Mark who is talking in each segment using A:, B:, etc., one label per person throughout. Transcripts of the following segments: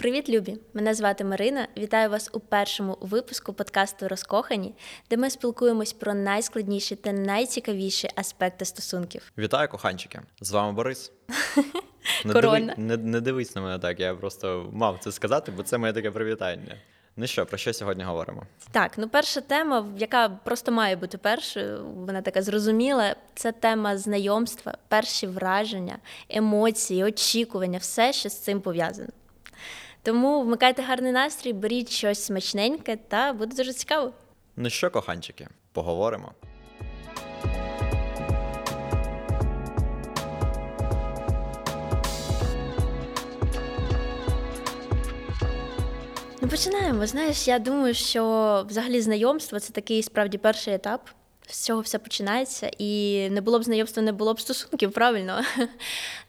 A: Привіт, любі! Мене звати Марина. Вітаю вас у першому випуску подкасту Розкохані, де ми спілкуємось про найскладніші та найцікавіші аспекти стосунків.
B: Вітаю, коханчики! З вами Борис. Не,
A: Корона.
B: диви- не, не дивись на мене так, я просто мав це сказати, бо це моє таке привітання. Ну що, про що сьогодні говоримо?
A: Так, ну перша тема, яка просто має бути першою, вона така зрозуміла. Це тема знайомства, перші враження, емоції, очікування, все, що з цим пов'язано. Тому вмикайте гарний настрій, беріть щось смачненьке та буде дуже цікаво.
B: Ну що, коханчики, поговоримо.
A: Ну, починаємо. Знаєш, я думаю, що взагалі знайомство це такий справді перший етап. З цього все починається, і не було б знайомства, не було б стосунків, правильно.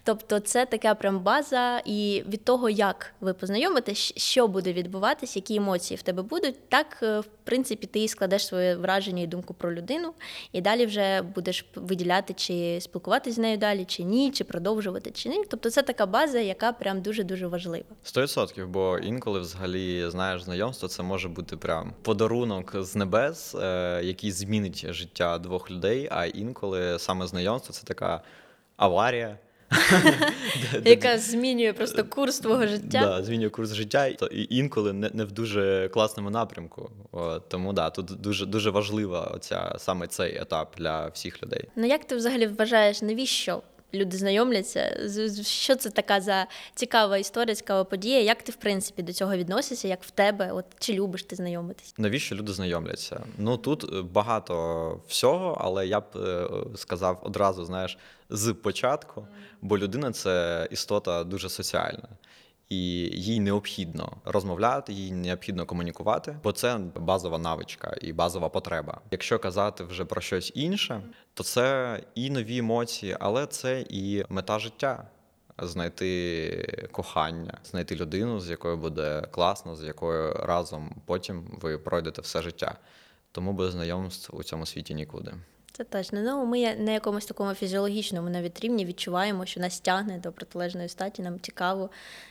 A: Тобто, це така прям база, і від того, як ви познайомитесь, що буде відбуватись, які емоції в тебе будуть, так е, в принципі ти складеш своє враження і думку про людину, і далі вже будеш виділяти, чи спілкуватись з нею далі, чи ні, чи продовжувати, чи ні. Тобто, це така база, яка прям дуже дуже важлива.
B: Сто відсотків, бо інколи взагалі знаєш знайомство, це може бути прям подарунок з небес, е, який змінить життя двох людей. А інколи саме знайомство це така аварія.
A: яка змінює просто курс твого життя.
B: Да, змінює курс життя, і- і інколи не, не в дуже класному напрямку. Тому да, тут дуже дуже важлива оця саме цей етап для всіх людей.
A: Ну як ти взагалі вважаєш, навіщо люди знайомляться? Що це така за цікава історія, цікава подія? Як ти в принципі до цього відносишся? Як в тебе? От чи любиш ти знайомитись?
B: Навіщо люди знайомляться? Ну тут е, багато всього, але я б е, сказав одразу, знаєш, з початку, бо людина це істота дуже соціальна. І їй необхідно розмовляти, їй необхідно комунікувати, бо це базова навичка і базова потреба. Якщо казати вже про щось інше, то це і нові емоції, але це і мета життя. Знайти кохання, знайти людину, з якою буде класно, з якою разом потім ви пройдете все життя. Тому без знайомств у цьому світі нікуди.
A: Це точно. Ну ми на якомусь такому фізіологічному навіть рівні відчуваємо, що нас тягне до протилежної статі, нам цікаво.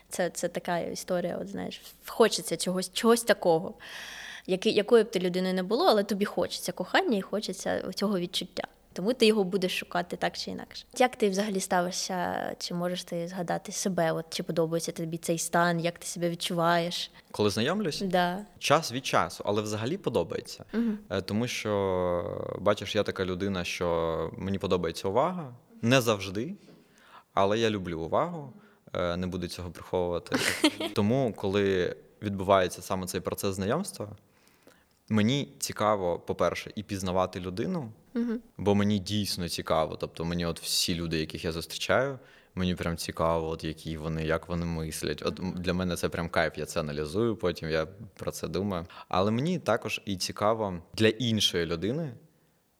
A: Це, це така історія, от знаєш, хочеться чогось, чогось такого, який, якою б ти людиною не було, але тобі хочеться кохання і хочеться цього відчуття. Тому ти його будеш шукати так чи інакше. Як ти взагалі ставишся? Чи можеш ти згадати себе? От чи подобається тобі цей стан? Як ти себе відчуваєш?
B: Коли знайомлюсь,
A: Да.
B: час від часу, але взагалі подобається. Е, Тому що, бачиш, я така людина, що мені подобається увага. Не завжди, але я люблю увагу, е, не буду цього приховувати. Тому, коли відбувається саме цей процес знайомства, мені цікаво, по-перше, і пізнавати людину, бо мені дійсно цікаво. Тобто, мені от всі люди, яких я зустрічаю, мені прям цікаво, от які вони, як вони мислять. От для мене це прям кайф. Я це аналізую, потім я про це думаю. Але мені також і цікаво для іншої людини.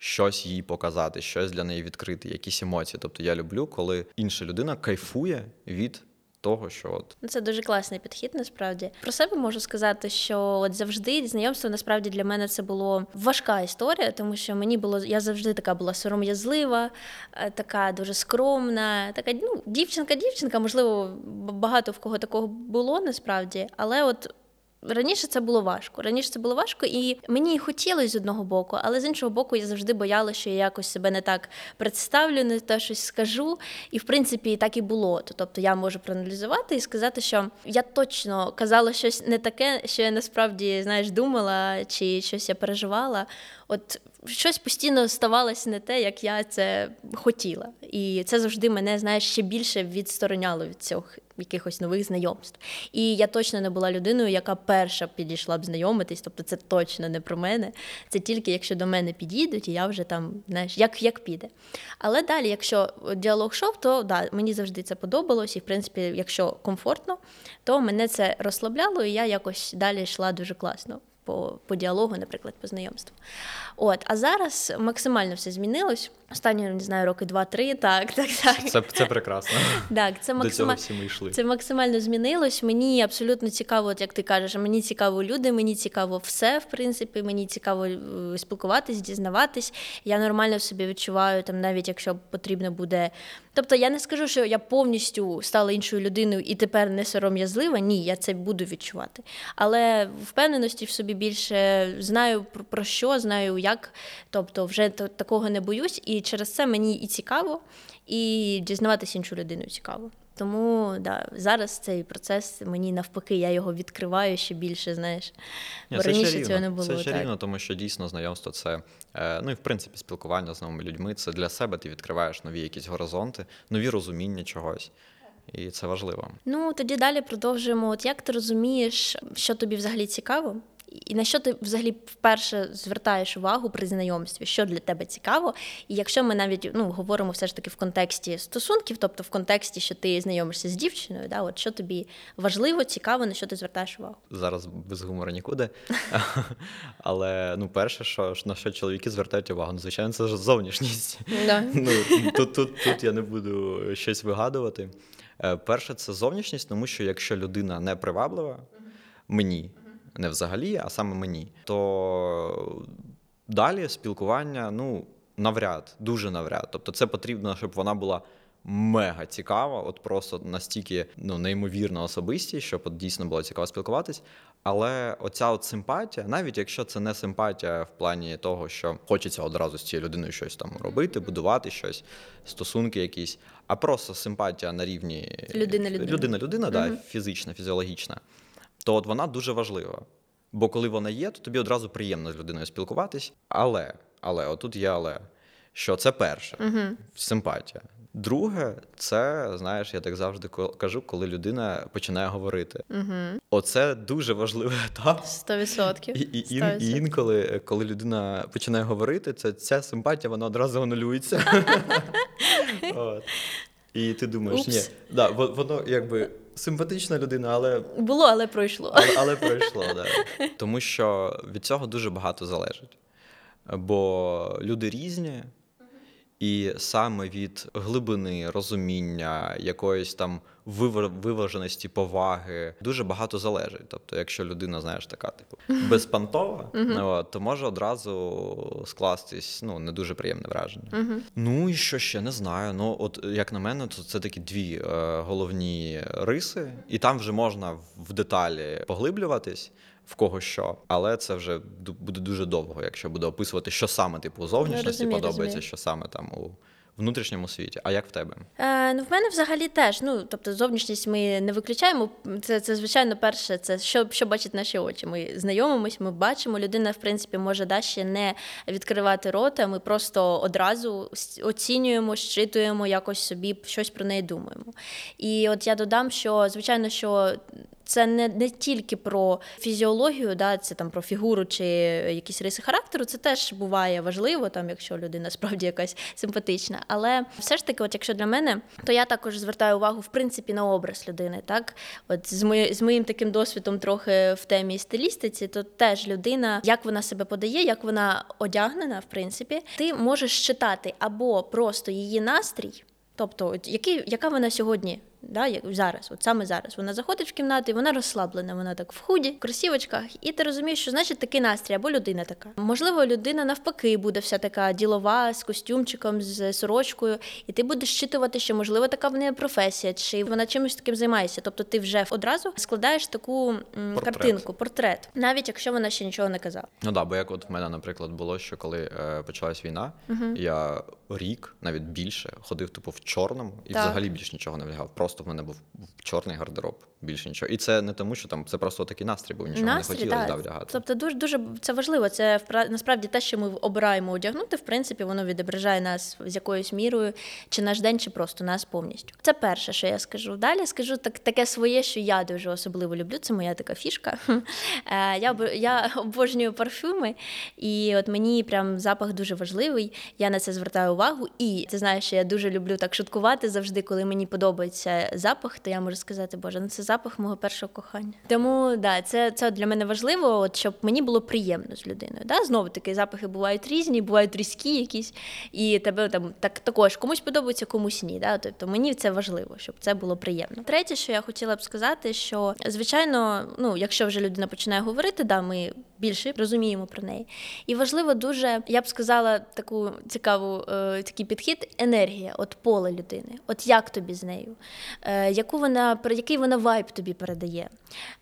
B: Щось їй показати, щось для неї відкрити, якісь емоції. Тобто я люблю, коли інша людина кайфує від того, що от
A: Ну, Це дуже класний підхід, насправді. Про себе можу сказати, що от завжди знайомство насправді для мене це було важка історія, тому що мені було я завжди така була сором'язлива, е, така дуже скромна, така ну, дівчинка, дівчинка, можливо, багато в кого такого було насправді, але от. Раніше це було важко. Раніше це було важко, і мені хотілося з одного боку, але з іншого боку, я завжди боялася, що я якось себе не так представлю, не те щось скажу. І в принципі так і було. Тобто я можу проаналізувати і сказати, що я точно казала щось не таке, що я насправді знаєш, думала, чи щось я переживала. От щось постійно ставалося не те, як я це хотіла. І це завжди мене, знаєш, ще більше відстороняло від цих якихось нових знайомств. І я точно не була людиною, яка перша підійшла б знайомитись. Тобто це точно не про мене. Це тільки якщо до мене підійдуть, і я вже там, знаєш, як, як піде. Але далі, якщо діалог йшов, то да, мені завжди це подобалось. І в принципі, якщо комфортно, то мене це розслабляло, і я якось далі йшла дуже класно по, по діалогу, наприклад, по знайомству. От, а зараз максимально все змінилось. Останні не знаю, роки два-три. Так, так, так.
B: Це це прекрасно.
A: Так, це
B: максима... До цього всі ми йшли.
A: Це максимально змінилось. Мені абсолютно цікаво, от як ти кажеш, мені цікаво люди, мені цікаво все, в принципі, мені цікаво е, спілкуватись, дізнаватись. Я нормально в собі відчуваю, там, навіть якщо потрібно буде. Тобто я не скажу, що я повністю стала іншою людиною і тепер не сором'язлива. Ні, я це буду відчувати. Але впевненості в собі більше знаю про що, знаю як. Тобто, вже такого не боюсь, і через це мені і цікаво, і дізнаватися іншу людину цікаво. Тому да, зараз цей процес мені навпаки, я його відкриваю ще більше. Знаєш,
B: Ні, бо раніше рівно. цього не було. Це чарівно, тому що дійсно знайомство це е, ну і в принципі спілкування з новими людьми. Це для себе ти відкриваєш нові якісь горизонти, нові розуміння чогось. І це важливо.
A: Ну тоді далі продовжуємо. От як ти розумієш, що тобі взагалі цікаво? І на що ти взагалі вперше звертаєш увагу при знайомстві, що для тебе цікаво? І якщо ми навіть ну, говоримо все ж таки в контексті стосунків, тобто в контексті, що ти знайомишся з дівчиною, да, от що тобі важливо, цікаво, на що ти звертаєш увагу?
B: Зараз без гумору нікуди. Але ну, перше, що на що чоловіки звертають увагу, ну, звичайно, це ж зовнішність. Ну, Тут тут, тут я не буду щось вигадувати. Е, перше, це зовнішність, тому що якщо людина не приваблива, мені не взагалі, а саме мені, то далі спілкування, ну, навряд, дуже навряд. Тобто, це потрібно, щоб вона була. Мега цікава, от просто настільки ну неймовірна особистість, щоб от дійсно було цікаво спілкуватись. Але оця от симпатія, навіть якщо це не симпатія в плані того, що хочеться одразу з цією людиною щось там робити, будувати щось, стосунки якісь, а просто симпатія на рівні
A: людина-людина,
B: людина-людина, угу. да, фізична, фізіологічна то от вона дуже важлива. Бо коли вона є, то тобі одразу приємно з людиною спілкуватись. Але, але, отут є але, що це перше угу. симпатія. Друге, це знаєш, я так завжди кажу, коли людина починає говорити. Угу. Оце дуже важливий етап.
A: 100%.
B: І, і, і інколи, коли людина починає говорити, це ця симпатія вона одразу анулюється. І ти думаєш, ні, да, воно якби симпатична людина, але
A: було, але пройшло.
B: Але, але пройшло, да. Тому що від цього дуже багато залежить. Бо люди різні, і саме від глибини розуміння, якоїсь там виваженості, поваги дуже багато залежить. Тобто, якщо людина, знаєш, така типу безпантова, то може одразу скластись ну не дуже приємне враження. Ну і що ще не знаю. Ну, от як на мене, то це такі дві е, головні риси, і там вже можна в деталі поглиблюватись в кого що, але це вже буде дуже довго, якщо буде описувати, що саме типу зовнішності розумію, подобається, розумію. що саме там у. Внутрішньому світі, а як в тебе?
A: Е, Ну, в мене взагалі теж. Ну тобто, зовнішність ми не виключаємо. Це це звичайно перше, це що що бачать наші очі. Ми знайомимось, ми бачимо. Людина, в принципі, може да, ще не відкривати рота. Ми просто одразу оцінюємо, щитуємо якось собі щось про неї думаємо. І от я додам, що звичайно, що це не не тільки про фізіологію, да, це там про фігуру чи якісь риси характеру. Це теж буває важливо, там, якщо людина справді якась симпатична. Але все ж таки, от якщо для мене, то я також звертаю увагу в принципі на образ людини. Так, от з моїм з моїм таким досвідом, трохи в темі стилістиці, то теж людина, як вона себе подає, як вона одягнена, в принципі, ти можеш читати або просто її настрій. Тобто, який, яка вона сьогодні да, як зараз, от саме зараз. Вона заходить в кімнату, і вона розслаблена, вона так в худі, в кросівочках, і ти розумієш, що значить такий настрій, або людина така. Можливо, людина навпаки буде вся така ділова з костюмчиком, з сорочкою, і ти будеш щитувати, що можливо така в неї професія, чи вона чимось таким займається. Тобто ти вже одразу складаєш таку портрет. картинку, портрет, навіть якщо вона ще нічого не казала.
B: Ну да, бо як от в мене, наприклад, було, що коли е, почалась війна, uh я рік, навіть більше, ходив типу в чорному і так. взагалі більш нічого не вдягав просто в мене був чорний гардероб. Більше нічого. І це не тому, що там це просто такий настрій, був нічого настрій, не хотілося да. вдягати.
A: Тобто, дуже дуже це важливо. Це насправді те, що ми обираємо одягнути, в принципі, воно відображає нас з якоюсь мірою, чи наш день, чи просто нас повністю. Це перше, що я скажу. Далі скажу так, таке своє, що я дуже особливо люблю. Це моя така фішка. Е, я я обожнюю парфюми, і от мені прям запах дуже важливий. Я на це звертаю увагу. І ти знаєш, що я дуже люблю так шуткувати завжди, коли мені подобається запах, то я можу сказати, боже, ну це запах мого першого кохання. Тому да, це це для мене важливо, от щоб мені було приємно з людиною. Да? Знову таки, запахи бувають різні, бувають різкі якісь, і тебе там так також комусь подобається, комусь ні. Да? Тобто мені це важливо, щоб це було приємно. Третє, що я хотіла б сказати, що звичайно, ну якщо вже людина починає говорити, да, ми більше розуміємо про неї. І важливо дуже, я б сказала, таку цікаву е, такий підхід енергія, от поле людини. От як тобі з нею, е, яку вона який вона вайб тобі передає.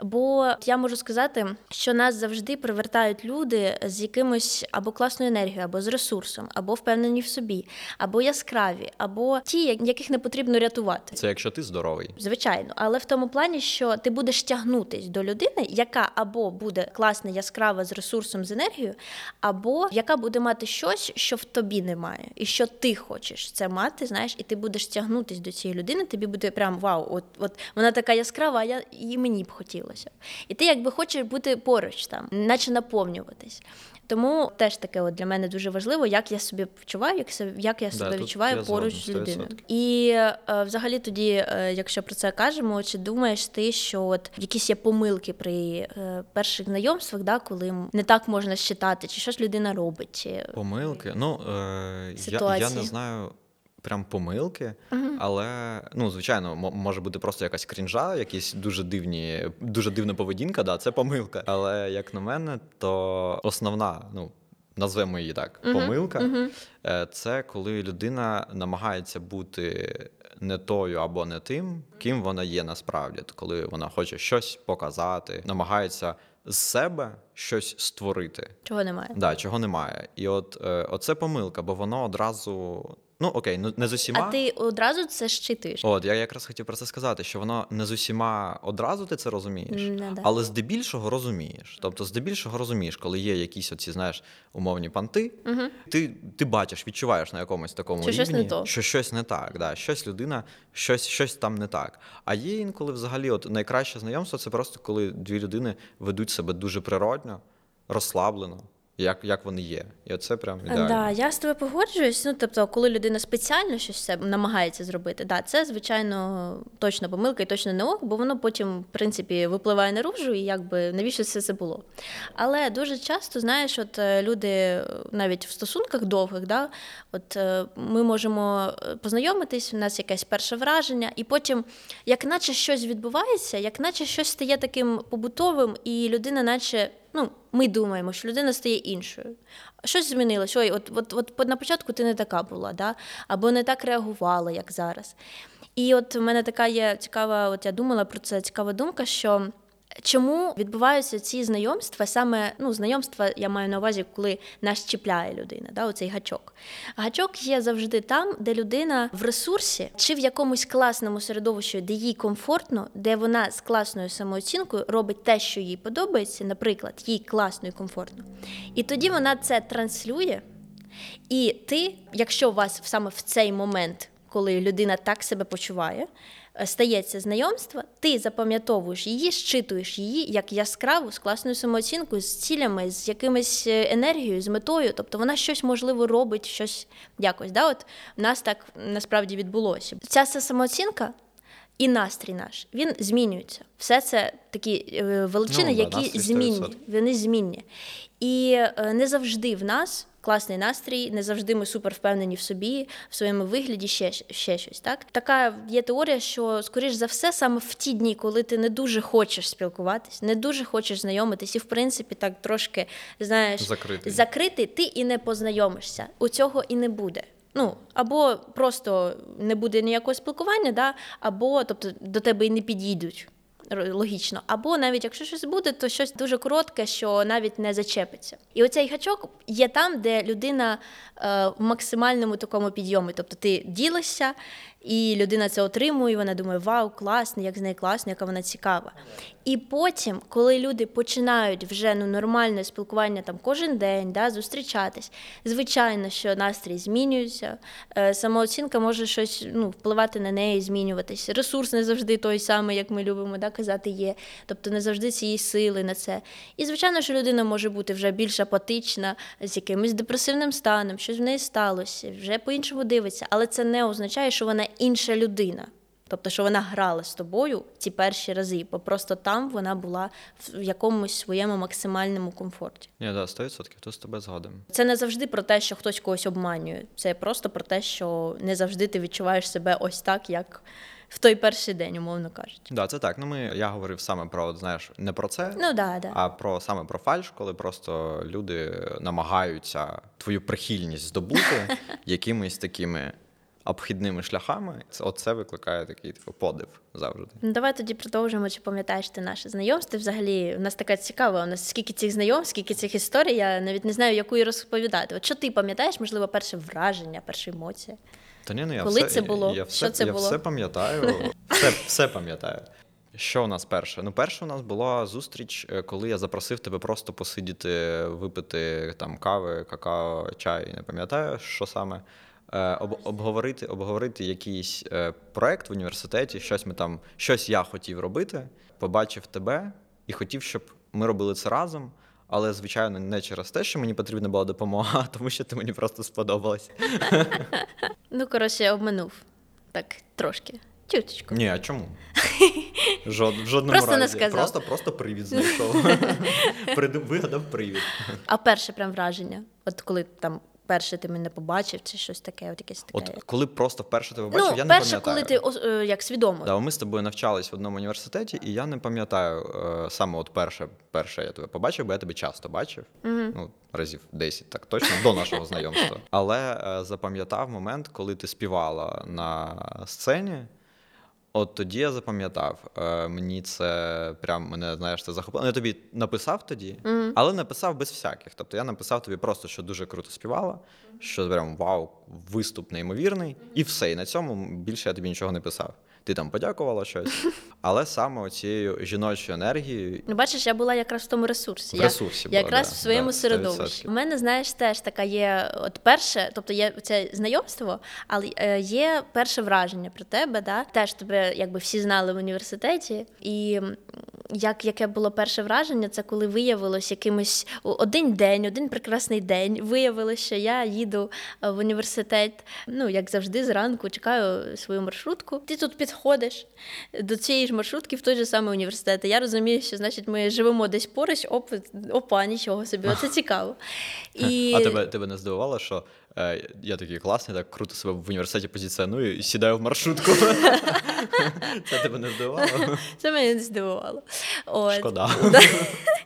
A: Бо я можу сказати, що нас завжди привертають люди з якимось або класною енергією, або з ресурсом, або впевнені в собі, або яскраві, або ті, яких не потрібно рятувати.
B: Це якщо ти здоровий,
A: звичайно, але в тому плані, що ти будеш тягнутись до людини, яка або буде класна, яскрава з ресурсом з енергією, або яка буде мати щось, що в тобі немає, і що ти хочеш це мати, знаєш, і ти будеш тягнутись до цієї людини. Тобі буде прям вау, от от вона така яскрава, а я і мені б хотілося. І ти якби хочеш бути поруч там, наче наповнюватись. Тому теж таке от для мене дуже важливо, як я собі почуваю, як як я себе да, відчуваю поруч з людиною. І е, взагалі тоді, е, якщо про це кажемо, чи думаєш ти, що от якісь є помилки при е, перших знайомствах, да, коли не так можна считати, чи що ж людина робить? Чи...
B: Помилки? Ну е, я, я не знаю прям помилки, uh-huh. але ну, звичайно, може бути просто якась крінжа, якісь дуже дивні, дуже дивна поведінка, да, це помилка. Але як на мене, то основна, ну. Назвемо її так, uh-huh. помилка uh-huh. це коли людина намагається бути не тою або не тим, ким вона є насправді, коли вона хоче щось показати, намагається з себе щось створити.
A: Чого немає?
B: Да, чого немає. І от е, оце помилка, бо воно одразу Ну окей, ну не з усіма.
A: А ти одразу це щитуєш?
B: От я якраз хотів про це сказати, що воно не з усіма одразу ти це розумієш,
A: не, да.
B: але здебільшого розумієш. Тобто, здебільшого розумієш, коли є якісь оці, знаєш, умовні панти,
A: угу.
B: ти ти бачиш, відчуваєш на якомусь такому що рівні,
A: щось не то.
B: що щось не так. Да, Щось людина, щось щось там не так. А є інколи взагалі, от найкраще знайомство це просто коли дві людини ведуть себе дуже природно, розслаблено як як вони є. І оце прям ідеально.
A: Да, я з тобою погоджуюсь. Ну, тобто, коли людина спеціально щось намагається зробити, да, це, звичайно, точно помилка і точно не ок, бо воно потім, в принципі, випливає наружу, і якби навіщо все це було. Але дуже часто, знаєш, от е, люди навіть в стосунках довгих, да, от е, ми можемо е, познайомитись, у нас якесь перше враження, і потім, як наче щось відбувається, як наче щось стає таким побутовим, і людина, наче ну, ми думаємо, що людина стає іншою. Щось змінилось. Ой, от, от, от на початку ти не така була, да? або не так реагувала, як зараз. І от в мене така є цікава, от я думала про це цікава думка, що. Чому відбуваються ці знайомства? Саме ну, знайомства я маю на увазі, коли нас чіпляє людина, да, оцей гачок. Гачок є завжди там, де людина в ресурсі чи в якомусь класному середовищі, де їй комфортно, де вона з класною самооцінкою робить те, що їй подобається, наприклад, їй класно і комфортно. І тоді вона це транслює. І ти, якщо у вас саме в цей момент, коли людина так себе почуває, стається знайомство, ти запам'ятовуєш її, щитуєш її як яскраву з класною самооцінкою, з цілями, з якимось е, енергією, з метою. Тобто вона щось можливо робить, щось якось. Да? От в нас так насправді відбулося. Ця самооцінка. І настрій наш він змінюється. Все це такі е, величини, ну, які змінні. Вони змінні. І не завжди в нас класний настрій, не завжди ми супер впевнені в собі, в своєму вигляді, ще ще щось. Так така є теорія, що скоріш за все, саме в ті дні, коли ти не дуже хочеш спілкуватись, не дуже хочеш знайомитись, і в принципі так трошки знаєш
B: закритий,
A: закритий ти і не познайомишся. У цього і не буде. Ну, або просто не буде ніякого спілкування, да, або тобто до тебе і не підійдуть логічно. Або навіть якщо щось буде, то щось дуже коротке, що навіть не зачепиться. І оцей гачок є там, де людина е, в максимальному такому підйомі. Тобто ти ділишся, і людина це отримує, вона думає, вау, класно, як з нею класно, яка вона цікава. І потім, коли люди починають вже ну, нормальне спілкування там кожен день, да, зустрічатись, звичайно, що настрій змінюється, е, самооцінка може щось ну, впливати на неї, змінюватись. Ресурс не завжди той самий, як ми любимо да, казати, є. Тобто не завжди цієї сили на це. І, звичайно, що людина може бути вже більш апатична, з якимось депресивним станом, щось в неї сталося, вже по-іншому дивиться, але це не означає, що вона інша людина. Тобто, що вона грала з тобою ці перші рази, бо просто там вона була в якомусь своєму максимальному комфорті.
B: Ні, да, 100% тут з тобою згодом.
A: Це не завжди про те, що хтось когось обманює. Це просто про те, що не завжди ти відчуваєш себе ось так, як в той перший день, умовно кажучи.
B: Да, це так. Ну ми я говорив саме про знаєш, не про це,
A: Ну да, да.
B: а про саме про фальш, коли просто люди намагаються твою прихильність здобути якимись такими обхідними шляхами. Це оце викликає такий типу, подив завжди.
A: Ну, давай тоді продовжимо. Чи пам'ятаєш ти наше знайомство? Взагалі, у нас така цікава. У нас скільки цих знайомств, скільки цих історій. Я навіть не знаю, яку її розповідати. От що ти пам'ятаєш, можливо, перше враження, перша емоція?
B: Та ні, ну я
A: Коли
B: все,
A: це було?
B: Я все,
A: Що це
B: я
A: було?
B: все пам'ятаю. Все, все пам'ятаю. Що у нас перше? Ну, перше у нас була зустріч, е, коли я запросив тебе просто посидіти, випити там кави, какао, чай, не пам'ятаю, що саме. Е, об, обговорити, обговорити якийсь е, проект в університеті, щось ми там, щось я хотів робити, побачив тебе і хотів, щоб ми робили це разом. Але, звичайно, не через те, що мені потрібна була допомога, а тому що ти мені просто сподобалась.
A: Ну, коротше, я обманув. Так, трошки. Чуточку.
B: Ні, а чому? Жод, в жодному
A: Просто не сказав.
B: Просто, просто привід знайшов. Вигадав привід.
A: А перше прям враження? От коли там перше ти мене побачив, чи щось таке, от якесь таке.
B: От коли просто вперше тебе бачив,
A: ну,
B: я не
A: перше,
B: пам'ятаю.
A: коли ти як свідомо.
B: Да, ми з тобою навчались в одному університеті, і я не пам'ятаю е, саме от перше, перше я тебе побачив, бо я тебе часто бачив. Ну, разів 10, так точно, до нашого знайомства. Але е, запам'ятав момент, коли ти співала на сцені. От тоді я запам'ятав. Е, мені це прям мене, знаєш, це захопило. Ну, Я тобі написав тоді, але написав без всяких. Тобто я написав тобі просто, що дуже круто співала, що прям вау, виступ неймовірний, і все. І на цьому більше я тобі нічого не писав. Ти там подякувала щось. Але саме цією жіночою енергією
A: Ну, бачиш, я була якраз в тому ресурсі.
B: В
A: я,
B: була,
A: якраз
B: да,
A: в своєму
B: да,
A: середовищі. У мене, знаєш, теж така є от перше, тобто є це знайомство, але е, є перше враження про тебе. Да? Теж тебе якби всі знали в університеті. І як, яке було перше враження, це коли виявилось якимось один день, один прекрасний день. Виявилося, що я їду е, в університет. Ну, як завжди, зранку чекаю свою маршрутку. Ти тут підходиш до цієї ж маршрутки в той же самий університет. Я розумію, що значить ми живемо десь поруч, оп, опа, нічого собі. Оце цікаво. І...
B: А тебе, тебе не здивувало, що е, я такий класний, так круто себе в університеті позиціоную і сідаю в маршрутку. Це тебе не здивувало?
A: Це мене не здивувало.
B: Шкода.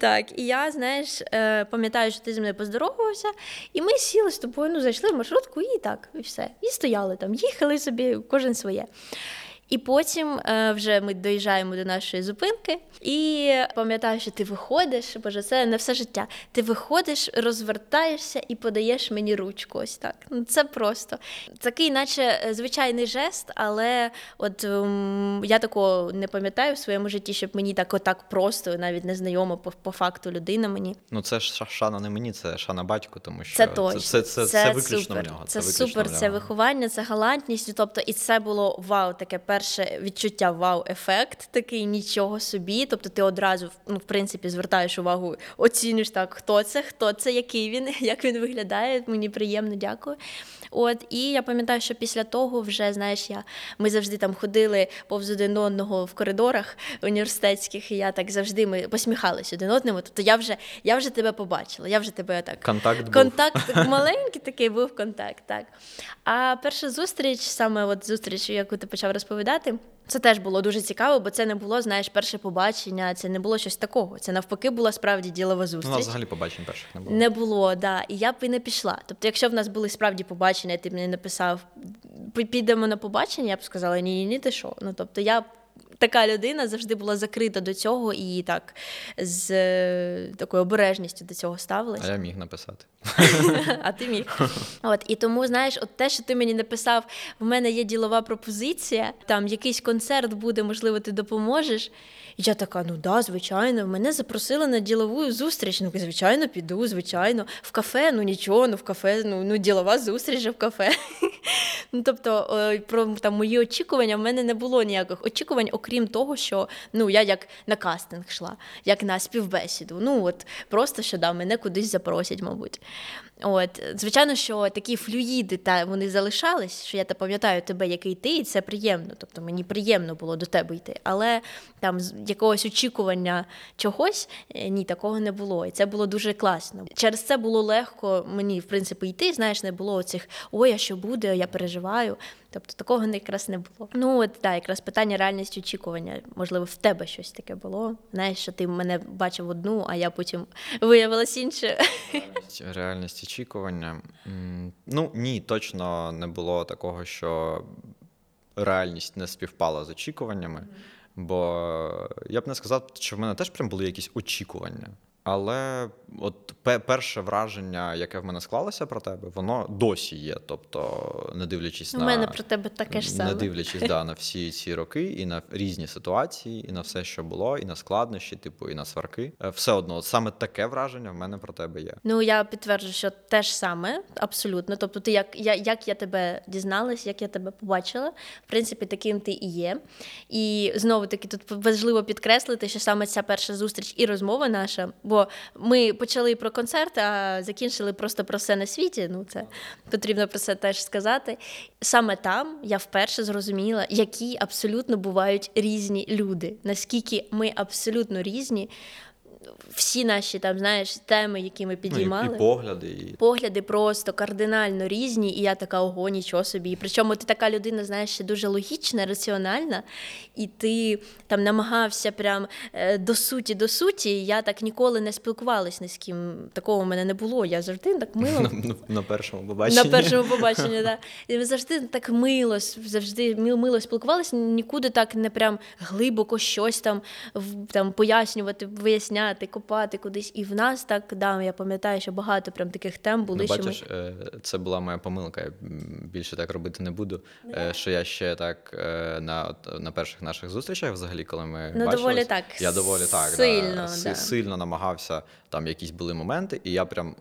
A: Так, і я, знаєш, е, пам'ятаю, що ти зі мною поздоровався, і ми сіли з тобою, ну, зайшли в маршрутку, і так, і все. І стояли там, їхали собі, кожен своє. І потім е, вже ми доїжджаємо до нашої зупинки, і пам'ятаю, що ти виходиш, боже, це не все життя. Ти виходиш, розвертаєшся і подаєш мені ручку. Ось так. Ну це просто такий, наче е, звичайний жест, але от ем, я такого не пам'ятаю в своєму житті, щоб мені так отак просто, навіть незнайома по, по факту людина мені.
B: Ну це ж ша- шана не мені, це шана батьку, тому що
A: Це точно.
B: це, це, це, виключно
A: супер.
B: в нього.
A: Це,
B: виключно
A: супер, це виховання, це галантність. Тобто, і це було вау, таке перше відчуття, вау-ефект, такий нічого собі. Тобто, ти одразу ну, в принципі звертаєш увагу, оцінюєш так, хто це, хто це, який він, як він виглядає. Мені приємно, дякую. От і я пам'ятаю, що після того вже знаєш, я ми завжди там ходили повз один одного в коридорах університетських, і я так завжди ми посміхалися один одному. Тобто я вже я вже тебе побачила, я вже тебе так
B: Контакт був.
A: контакт маленький такий був контакт, так. А перша зустріч, саме от зустріч, яку ти почав розповідати, це теж було дуже цікаво, бо це не було, знаєш, перше побачення, це не було щось такого. Це навпаки була справді ділова
B: Ну,
A: зустріч.
B: у нас взагалі побачень перших не було.
A: Не було, да. І я б і не пішла. Тобто, якщо в нас були справді побачення, ти мені написав, підемо на побачення, я б сказала, ні, ні, ні, ти що. Ну тобто я. б- Така людина завжди була закрита до цього і так з е, такою обережністю до цього ставилася.
B: А я міг написати.
A: а ти міг. От і тому, знаєш, от те, що ти мені написав, в мене є ділова пропозиція, там якийсь концерт буде, можливо, ти допоможеш. І я така, ну да, звичайно, мене запросили на ділову зустріч. Ну, звичайно, піду, звичайно. В кафе, ну нічого, ну в кафе, ну, ну ділова зустріч же в кафе. Ну, тобто, е, про там мої очікування в мене не було ніяких очікувань, окрім того, що ну я як на кастинг йшла, як на співбесіду. Ну от просто що да, мене кудись запросять, мабуть. От, звичайно, що такі флюїди та вони залишались, що я та пам'ятаю тебе, який ти, і це приємно. Тобто мені приємно було до тебе йти. Але там якогось очікування чогось е, ні, такого не було. І це було дуже класно. Через це було легко мені, в принципі, йти. Знаєш, не було цих ой, а що буде, я переживаю. Тобто такого якраз не було. Ну от да, якраз питання реальності очікування. Можливо, в тебе щось таке було. Знаєш, що ти мене бачив одну, а я потім виявилась інше.
B: Реальність очікування. Ну ні, точно не було такого, що реальність не співпала з очікуваннями. Бо я б не сказав, що в мене теж прям були якісь очікування. Але от перше враження, яке в мене склалося про тебе, воно досі є. Тобто, не дивлячись
A: У
B: на
A: мене про тебе таке ж саме.
B: не дивлячись да, на всі ці роки, і на різні ситуації, і на все, що було, і на складнощі, типу, і на сварки. Е, все одно, от саме таке враження в мене про тебе є.
A: Ну я підтверджую, що те ж саме, абсолютно. Тобто, ти як я, як я тебе дізналась, як я тебе побачила, в принципі, таким ти і є. І знову таки тут важливо підкреслити, що саме ця перша зустріч і розмова наша. бо бо ми почали про концерт, а закінчили просто про все на світі. Ну це потрібно про це теж сказати. Саме там я вперше зрозуміла, які абсолютно бувають різні люди, наскільки ми абсолютно різні всі наші там, знаєш, теми, які ми підіймали.
B: Ну, і, і погляди. І...
A: Погляди просто кардинально різні, і я така, ого, нічого собі. І причому ти така людина, знаєш, ще дуже логічна, раціональна, і ти там намагався прям е, до суті, до суті. Я так ніколи не спілкувалась ні з ким. Такого в мене не було. Я завжди так мило.
B: На, першому побаченні.
A: На першому побаченні, так. І завжди так мило, завжди мило спілкувалися, нікуди так не прям глибоко щось там, там пояснювати, виясняти копати, копати кудись. І в нас так да, я пам'ятаю, що багато прям таких тем були.
B: Ну,
A: що
B: бачиш,
A: ми...
B: Е, це була моя помилка. Я більше так робити не буду. Yeah. Е, що я ще так е, на на перших наших зустрічах, взагалі, коли ми
A: ну, доволі так
B: я доволі так
A: сильно,
B: да,
A: да.
B: сильно намагався. Там якісь були моменти, і я прям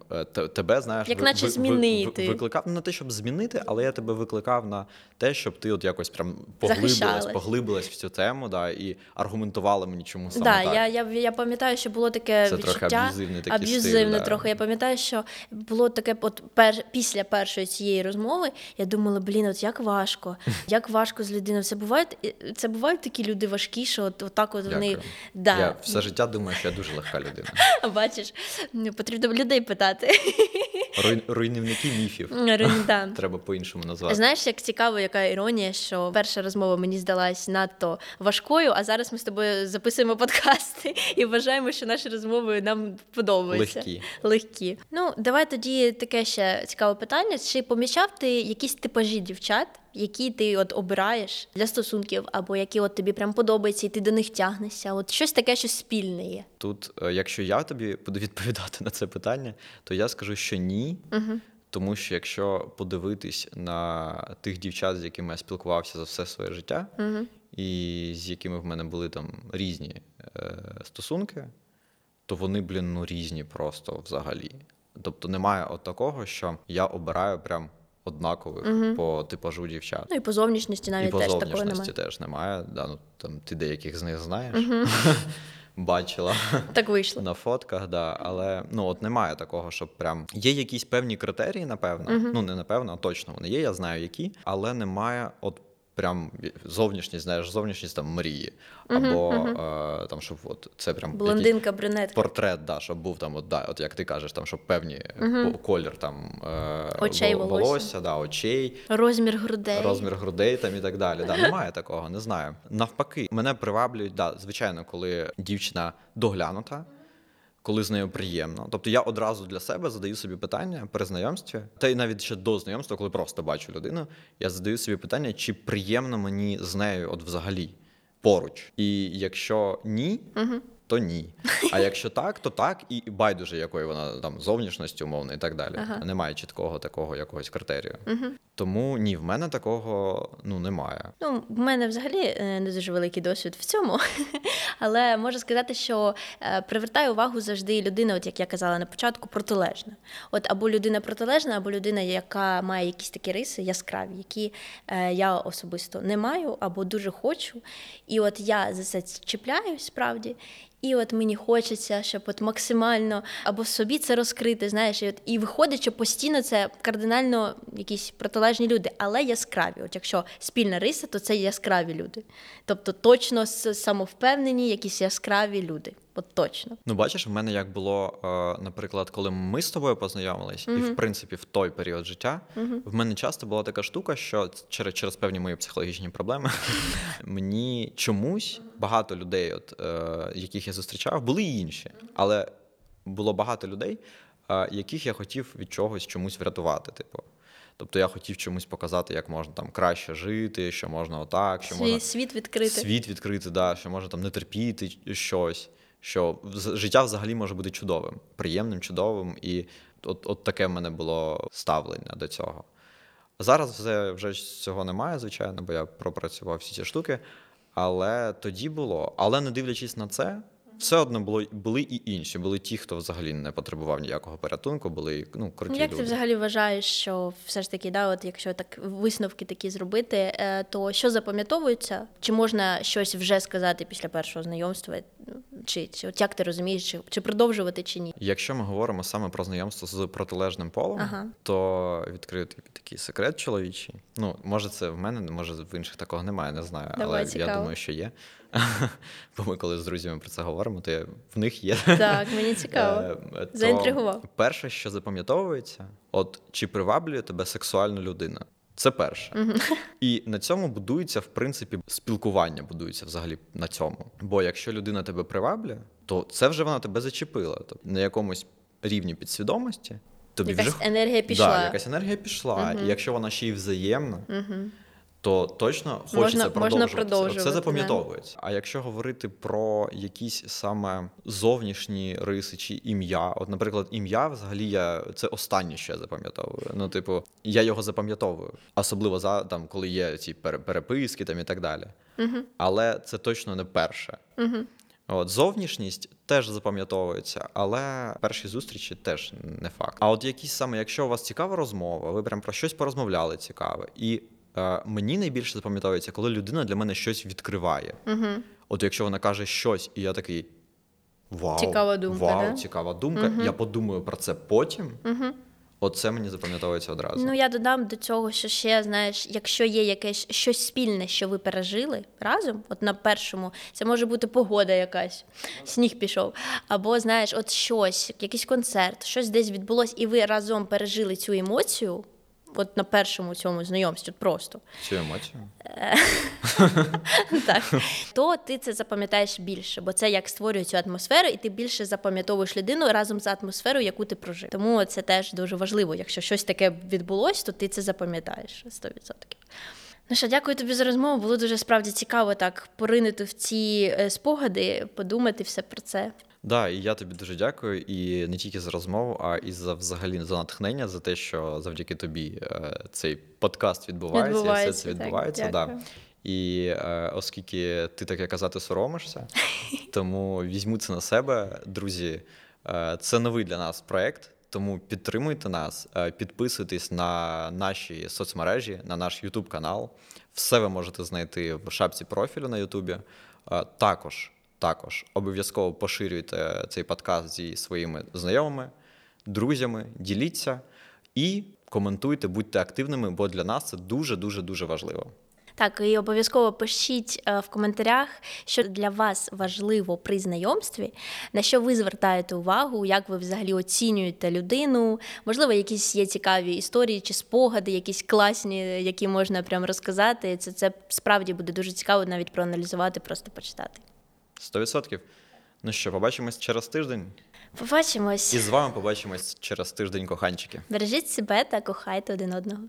B: тебе знаєш,
A: як наче ви, змінити.
B: Ви, викликав ну, не те, щоб змінити, але я тебе викликав на те, щоб ти от якось прям поглибилась, поглибилась в цю тему, да, і аргументувала мені чому саме
A: да,
B: так.
A: Я я, я пам'ятаю, що було таке
B: Це
A: відчуття
B: трохи аб'юзивний такий
A: аб'юзивне
B: стиль,
A: трохи.
B: Да.
A: Я пам'ятаю, що було таке, от пер після першої цієї розмови. Я думала, блін, от як важко, як важко з людиною. Це бувають це бувають такі люди важкі, що от, отак от вони
B: да. Я все життя думаю, що я дуже легка людина.
A: Бачиш, потрібно людей питати.
B: Руй, руйнівники міфів.
A: Да.
B: Треба по-іншому назвати.
A: Знаєш, як цікаво, яка іронія, що перша розмова мені здалась надто важкою, а зараз ми з тобою записуємо подкасти і вважаємо, що наші розмови нам подобаються.
B: Легкі.
A: Легкі. Ну, давай тоді таке ще цікаве питання. Чи помічав ти якісь типажі дівчат? Які ти от обираєш для стосунків, або які от тобі прям подобаються, і ти до них тягнешся? От щось таке, що спільне є.
B: Тут, е, якщо я тобі буду відповідати на це питання, то я скажу, що ні.
A: Угу.
B: Тому що якщо подивитись на тих дівчат, з якими я спілкувався за все своє життя,
A: угу.
B: і з якими в мене були там різні е, стосунки, то вони, блін, ну різні просто взагалі. Тобто немає от такого, що я обираю прям однакових
A: угу.
B: по типажу дівчат.
A: Ну і по зовнішності навіть
B: і по
A: теж
B: зовнішності
A: такого немає.
B: теж немає. Да, ну, там, Ти деяких з них знаєш.
A: Угу.
B: Бачила
A: так вийшло
B: на фотках, да, але ну от немає такого, щоб прям є якісь певні критерії, напевно.
A: Uh-huh.
B: Ну не напевно, а точно вони є. Я знаю які, але немає от прям зовнішність, знаєш, зовнішність там мрії. Або
A: uh-huh.
B: е, там, щоб от це прям
A: блондинка, брюнетка.
B: портрет, да, щоб був там, от, да, от як ти кажеш, там, щоб певні uh-huh. колір там е,
A: очей,
B: волосся, волосся да, очей,
A: розмір грудей,
B: розмір грудей там і так далі. Да, Немає такого, не знаю. Навпаки, мене приваблюють, да, звичайно, коли дівчина доглянута коли з нею приємно. Тобто я одразу для себе задаю собі питання при знайомстві, та й навіть ще до знайомства, коли просто бачу людину, я задаю собі питання, чи приємно мені з нею, от взагалі, поруч. І якщо ні,
A: угу.
B: То ні. А якщо так, то так, і байдуже, якої вона там зовнішністю, умовно, і так далі.
A: Ага.
B: Немає чіткого такого якогось критерію.
A: Угу.
B: Тому ні, в мене такого ну немає.
A: Ну, в мене взагалі е, не дуже великий досвід в цьому, але можу сказати, що е, привертає увагу завжди людина, от як я казала на початку, протилежна. От або людина протилежна, або людина, яка має якісь такі риси яскраві, які е, я особисто не маю або дуже хочу. І от я за це чіпляюсь справді. І от мені хочеться, щоб от максимально або собі це розкрити, знаєш, і от і виходить, що постійно це кардинально якісь протилежні люди, але яскраві. От якщо спільна риса, то це яскраві люди. Тобто точно самовпевнені, якісь яскраві люди. От точно.
B: Ну, бачиш, в мене як було, е, наприклад, коли ми з тобою познайомились, uh-huh. і в принципі в той період життя uh-huh. в мене часто була така штука, що через через певні мої психологічні проблеми мені чомусь багато людей, от е, яких я зустрічав, були і інші, але було багато людей, е, яких я хотів від чогось чомусь врятувати. Типу. Тобто я хотів чомусь показати, як можна там краще жити, що можна отак, що
A: Свій
B: можна
A: світ відкрити.
B: Світ відкрити, да, що можна там не терпіти щось що життя взагалі може бути чудовим, приємним, чудовим, і от от таке в мене було ставлення до цього. Зараз вже, вже цього немає, звичайно, бо я пропрацював всі ці штуки. Але тоді було. Але не дивлячись на це, все одно було були і інші. Були ті, хто взагалі не потребував ніякого порятунку, були ну круті
A: Як
B: люди.
A: ти взагалі вважаєш, що все ж таки, да, от якщо так висновки такі зробити, е, то що запам'ятовується? Чи можна щось вже сказати після першого знайомства? Чи чи от як ти розумієш, чи чи продовжувати чи ні?
B: Якщо ми говоримо саме про знайомство з протилежним полом, ага. то відкрити такий секрет чоловічий. Ну може, це в мене, може в інших такого немає, не знаю.
A: Давай,
B: але
A: цікаво.
B: я думаю, що є. Бо ми коли з друзями про це говоримо, то я, в них є.
A: Так, мені цікаво. Е, то Заінтригував.
B: Перше, що запам'ятовується, от чи приваблює тебе сексуальна людина. Це перше. І на цьому будується, в принципі, спілкування будується взагалі на цьому. Бо якщо людина тебе приваблює, то це вже вона тебе зачепила. Тобто на якомусь рівні підсвідомості тобі
A: якась
B: вже
A: енергія пішла.
B: Да, якась енергія пішла. Uh-huh. І якщо вона ще й взаємна, uh-huh то точно хочеться можна, продовжувати. Можна продовжувати. Це запам'ятовується. А якщо говорити про якісь саме зовнішні риси чи ім'я, от, наприклад, ім'я взагалі я це останнє, що я запам'ятовую. Ну, типу, я його запам'ятовую, особливо за там, коли є ці переписки там і так далі. Угу. Але це точно не перше. Угу. От зовнішність теж запам'ятовується, але перші зустрічі теж не факт. А от якісь саме, якщо у вас цікава розмова, ви прям про щось порозмовляли цікаве, і мені найбільше запам'ятовується, коли людина для мене щось відкриває. Угу. От якщо вона каже щось, і я такий вау,
A: цікава думка,
B: вау,
A: да?
B: цікава думка. Угу. Я подумаю про це потім. Угу. Оце мені запам'ятовується одразу.
A: Ну я додам до цього, що ще знаєш, якщо є якесь щось спільне, що ви пережили разом, от на першому, це може бути погода якась, сніг пішов, або знаєш, от щось, якийсь концерт, щось десь відбулось, і ви разом пережили цю емоцію от на першому цьому знайомстві просто.
B: Цю емоцію?
A: Так. То ти це запам'ятаєш більше, бо це як створює цю атмосферу, і ти більше запам'ятовуєш людину разом з атмосферою, яку ти прожив. Тому це теж дуже важливо. Якщо щось таке відбулось, то ти це запам'ятаєш 100%. Ну що, дякую тобі за розмову. Було дуже справді цікаво так поринути в ці е, спогади, подумати все про це.
B: Да, і я тобі дуже дякую, і не тільки за розмову, а і за взагалі за натхнення, за те, що завдяки тобі е, цей подкаст відбувається, відбувається і все це відбувається. Так, да. І е, оскільки ти таке казати соромишся, тому візьму це на себе, друзі. Е, це новий для нас проект. Тому підтримуйте нас, е, підписуйтесь на наші соцмережі, на наш YouTube канал. Все ви можете знайти в шапці профілю на Ютубі. Е, також також обов'язково поширюйте цей подкаст зі своїми знайомими, друзями, діліться і коментуйте, будьте активними, бо для нас це дуже дуже дуже важливо.
A: Так, і обов'язково пишіть е, в коментарях, що для вас важливо при знайомстві, на що ви звертаєте увагу, як ви взагалі оцінюєте людину. Можливо, якісь є цікаві історії чи спогади, якісь класні, які можна прям розказати. Це це справді буде дуже цікаво навіть проаналізувати, просто почитати.
B: Сто відсотків. Ну що, побачимось через тиждень.
A: Побачимось.
B: І з вами побачимось через тиждень, коханчики.
A: Бережіть себе та кохайте один одного.